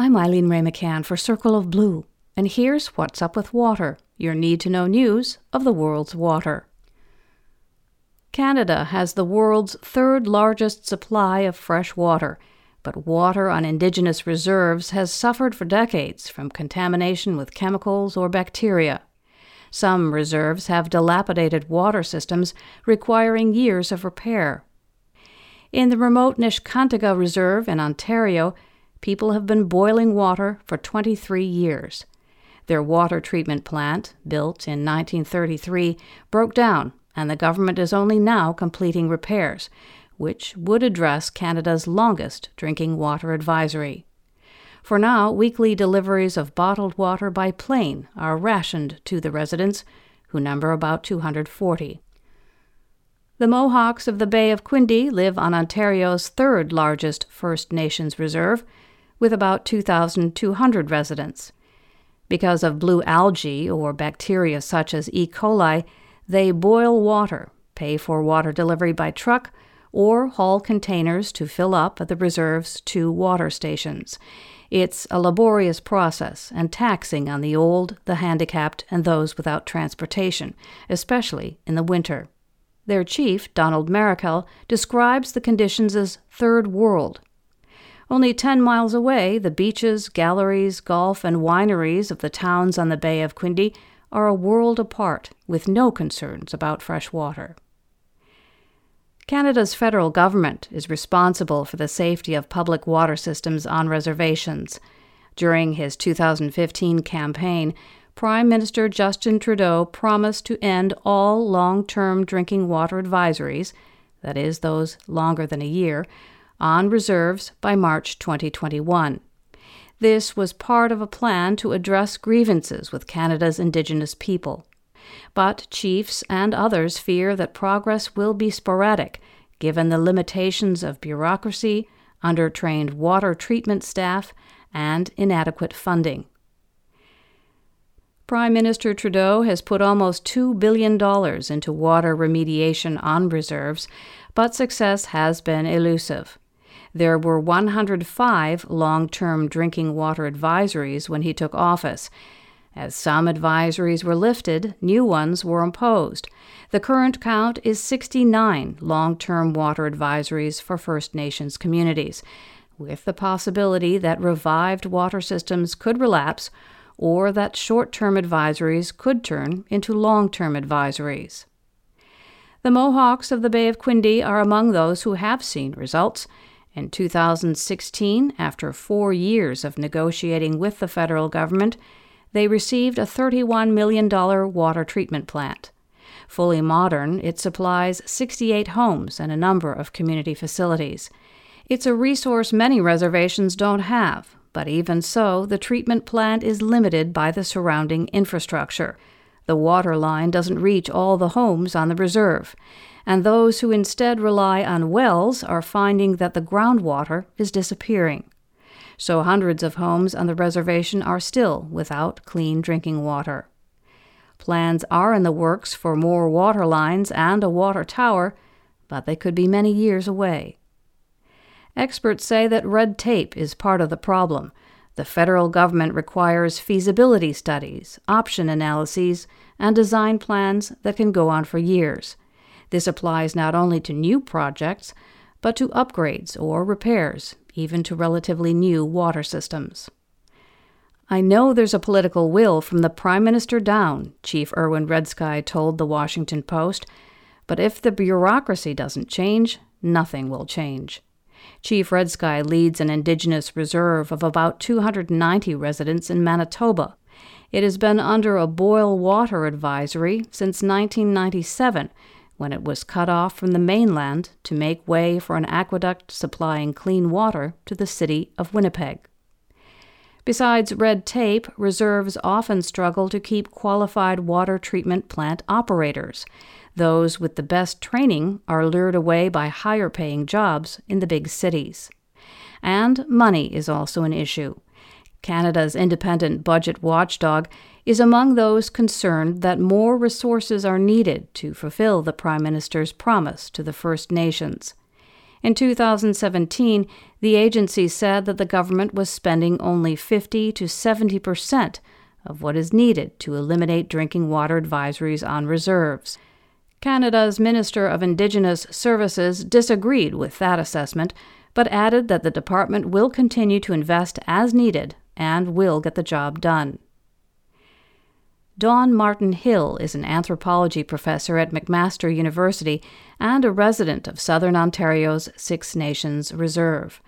I'm Eileen Wray McCann for Circle of Blue, and here's What's Up with Water, your need to know news of the world's water. Canada has the world's third largest supply of fresh water, but water on Indigenous reserves has suffered for decades from contamination with chemicals or bacteria. Some reserves have dilapidated water systems requiring years of repair. In the remote Neskantaga Reserve in Ontario, people have been boiling water for 23 years. Their water treatment plant, built in 1933, broke down, and the government is only now completing repairs, which would address Canada's longest drinking water advisory. For now, weekly deliveries of bottled water by plane are rationed to the residents, who number about 240. The Mohawks of the Bay of Quinte live on Ontario's third largest First Nations reserve with about 2,200 residents. Because of blue algae or bacteria such as E. coli, they boil water, pay for water delivery by truck, or haul containers to fill up at the reserve's two water stations. It's a laborious process and taxing on the old, the handicapped, and those without transportation, especially in the winter. Their chief, Donald Maracle, describes the conditions as third world only 10 miles away, the beaches, galleries, golf, and wineries of the towns on the Bay of Quinte are a world apart, with no concerns about fresh water. Canada's federal government is responsible for the safety of public water systems on reservations. During his 2015 campaign, Prime Minister Justin Trudeau promised to end all long term drinking water advisories, that is, those longer than a year, on reserves by March 2021. This was part of a plan to address grievances with Canada's Indigenous people. But chiefs and others fear that progress will be sporadic given the limitations of bureaucracy, undertrained water treatment staff, and inadequate funding. Prime Minister Trudeau has put almost $2 billion into water remediation on reserves, but success has been elusive. There were 105 long term drinking water advisories when he took office. As some advisories were lifted, new ones were imposed. The current count is 69 long term water advisories for First Nations communities, with the possibility that revived water systems could relapse or that short term advisories could turn into long term advisories. The Mohawks of the Bay of Quinte are among those who have seen results. In 2016, after four years of negotiating with the federal government, they received a $31 million water treatment plant. Fully modern, it supplies 68 homes and a number of community facilities. It's a resource many reservations don't have, but even so, the treatment plant is limited by the surrounding infrastructure. The water line doesn't reach all the homes on the reserve, and those who instead rely on wells are finding that the groundwater is disappearing. So hundreds of homes on the reservation are still without clean drinking water. Plans are in the works for more water lines and a water tower, but they could be many years away. Experts say that red tape is part of the problem. The federal government requires feasibility studies, option analyses, and design plans that can go on for years. This applies not only to new projects, but to upgrades or repairs, even to relatively new water systems. I know there's a political will from the Prime Minister down, Chief Erwin Redsky told the Washington Post, but if the bureaucracy doesn't change, nothing will change. Chief Redsky leads an Indigenous reserve of about 290 residents in Manitoba. It has been under a boil water advisory since 1997 when it was cut off from the mainland to make way for an aqueduct supplying clean water to the city of Winnipeg. Besides red tape, reserves often struggle to keep qualified water treatment plant operators. Those with the best training are lured away by higher paying jobs in the big cities. And money is also an issue. Canada's independent budget watchdog is among those concerned that more resources are needed to fulfill the Prime Minister's promise to the First Nations. In 2017, the agency said that the government was spending only 50 to 70 percent of what is needed to eliminate drinking water advisories on reserves. Canada's Minister of Indigenous Services disagreed with that assessment, but added that the department will continue to invest as needed and will get the job done. Dawn Martin Hill is an anthropology professor at McMaster University and a resident of Southern Ontario's Six Nations Reserve.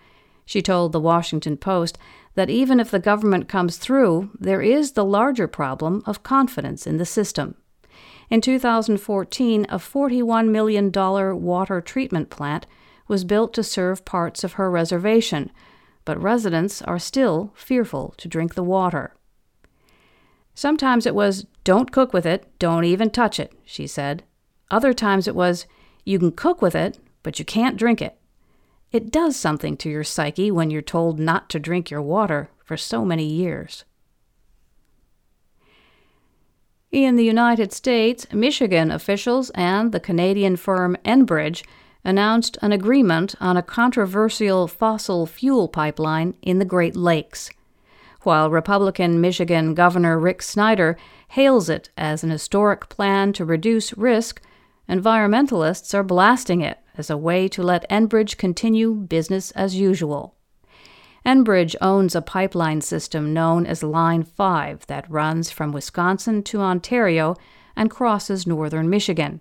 She told the Washington Post that even if the government comes through, there is the larger problem of confidence in the system. In 2014, a $41 million water treatment plant was built to serve parts of her reservation, but residents are still fearful to drink the water. Sometimes it was, don't cook with it, don't even touch it, she said. Other times it was, you can cook with it, but you can't drink it. It does something to your psyche when you're told not to drink your water for so many years. In the United States, Michigan officials and the Canadian firm Enbridge announced an agreement on a controversial fossil fuel pipeline in the Great Lakes while Republican Michigan Governor Rick Snyder hails it as an historic plan to reduce risk, environmentalists are blasting it as a way to let Enbridge continue business as usual. Enbridge owns a pipeline system known as Line 5 that runs from Wisconsin to Ontario and crosses northern Michigan.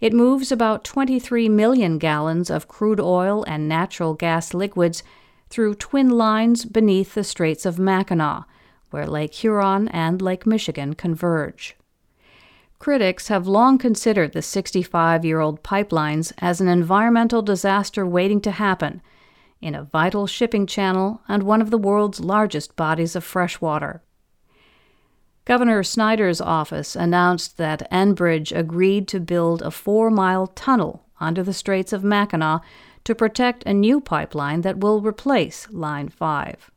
It moves about 23 million gallons of crude oil and natural gas liquids through twin lines beneath the Straits of Mackinac, where Lake Huron and Lake Michigan converge. Critics have long considered the 65 year old pipelines as an environmental disaster waiting to happen in a vital shipping channel and one of the world's largest bodies of fresh water. Governor Snyder's office announced that Enbridge agreed to build a four mile tunnel under the Straits of Mackinac to protect a new pipeline that will replace Line 5.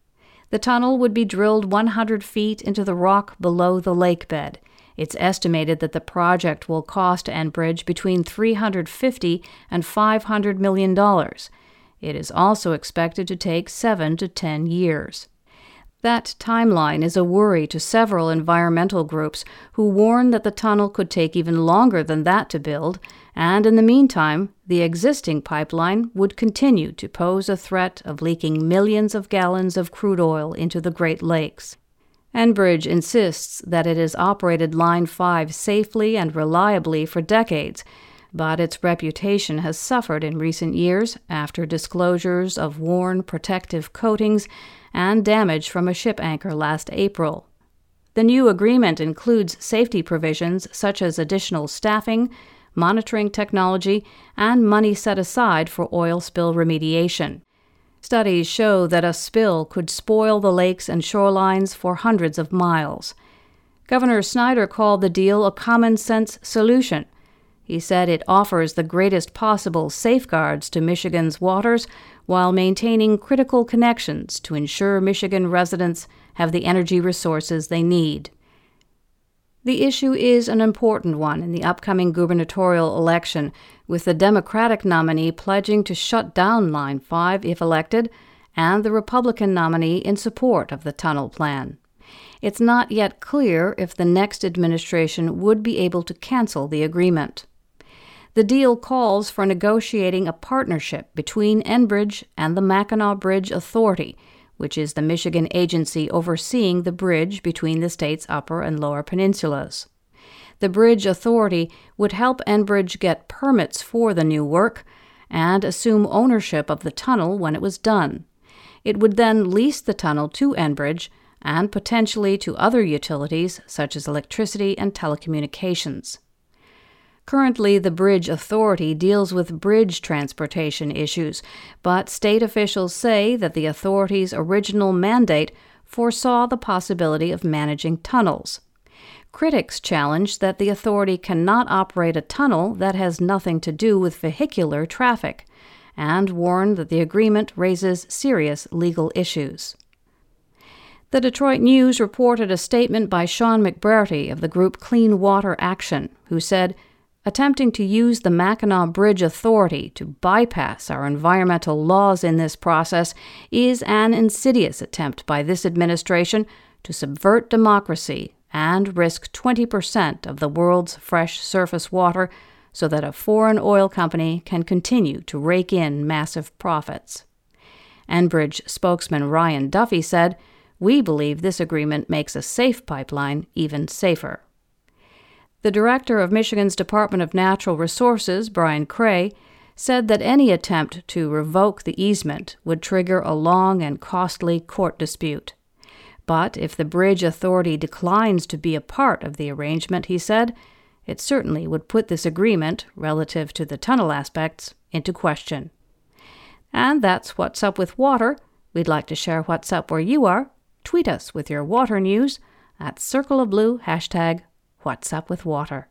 The tunnel would be drilled 100 feet into the rock below the lake bed. It's estimated that the project will cost Enbridge between 350 and 500 million dollars. It is also expected to take 7 to 10 years. That timeline is a worry to several environmental groups who warn that the tunnel could take even longer than that to build, and in the meantime, the existing pipeline would continue to pose a threat of leaking millions of gallons of crude oil into the Great Lakes. Enbridge insists that it has operated Line 5 safely and reliably for decades, but its reputation has suffered in recent years after disclosures of worn protective coatings and damage from a ship anchor last April. The new agreement includes safety provisions such as additional staffing, monitoring technology, and money set aside for oil spill remediation. Studies show that a spill could spoil the lakes and shorelines for hundreds of miles. Governor Snyder called the deal a common sense solution he said it offers the greatest possible safeguards to Michigan's waters while maintaining critical connections to ensure Michigan residents have the energy resources they need. The issue is an important one in the upcoming gubernatorial election, with the Democratic nominee pledging to shut down Line 5 if elected, and the Republican nominee in support of the tunnel plan. It's not yet clear if the next administration would be able to cancel the agreement. The deal calls for negotiating a partnership between Enbridge and the Mackinac Bridge Authority, which is the Michigan agency overseeing the bridge between the state's upper and lower peninsulas. The Bridge Authority would help Enbridge get permits for the new work and assume ownership of the tunnel when it was done. It would then lease the tunnel to Enbridge and potentially to other utilities such as electricity and telecommunications. Currently, the Bridge Authority deals with bridge transportation issues, but state officials say that the authority's original mandate foresaw the possibility of managing tunnels. Critics challenge that the authority cannot operate a tunnel that has nothing to do with vehicular traffic, and warn that the agreement raises serious legal issues. The Detroit News reported a statement by Sean McBrearty of the group Clean Water Action, who said, attempting to use the Mackinac Bridge Authority to bypass our environmental laws in this process is an insidious attempt by this administration to subvert democracy and risk 20% of the world's fresh surface water so that a foreign oil company can continue to rake in massive profits. Enbridge spokesman Ryan Duffy said, We believe this agreement makes a safe pipeline even safer. The director of Michigan's Department of Natural Resources, Brian Creagh, said that any attempt to revoke the easement would trigger a long and costly court dispute. But if the Bridge Authority declines to be a part of the arrangement, he said, it certainly would put this agreement, relative to the tunnel aspects, into question. And that's What's Up with Water. We'd like to share what's up where you are. Tweet us with your water news at Circle of Blue hashtag What's Up with Water.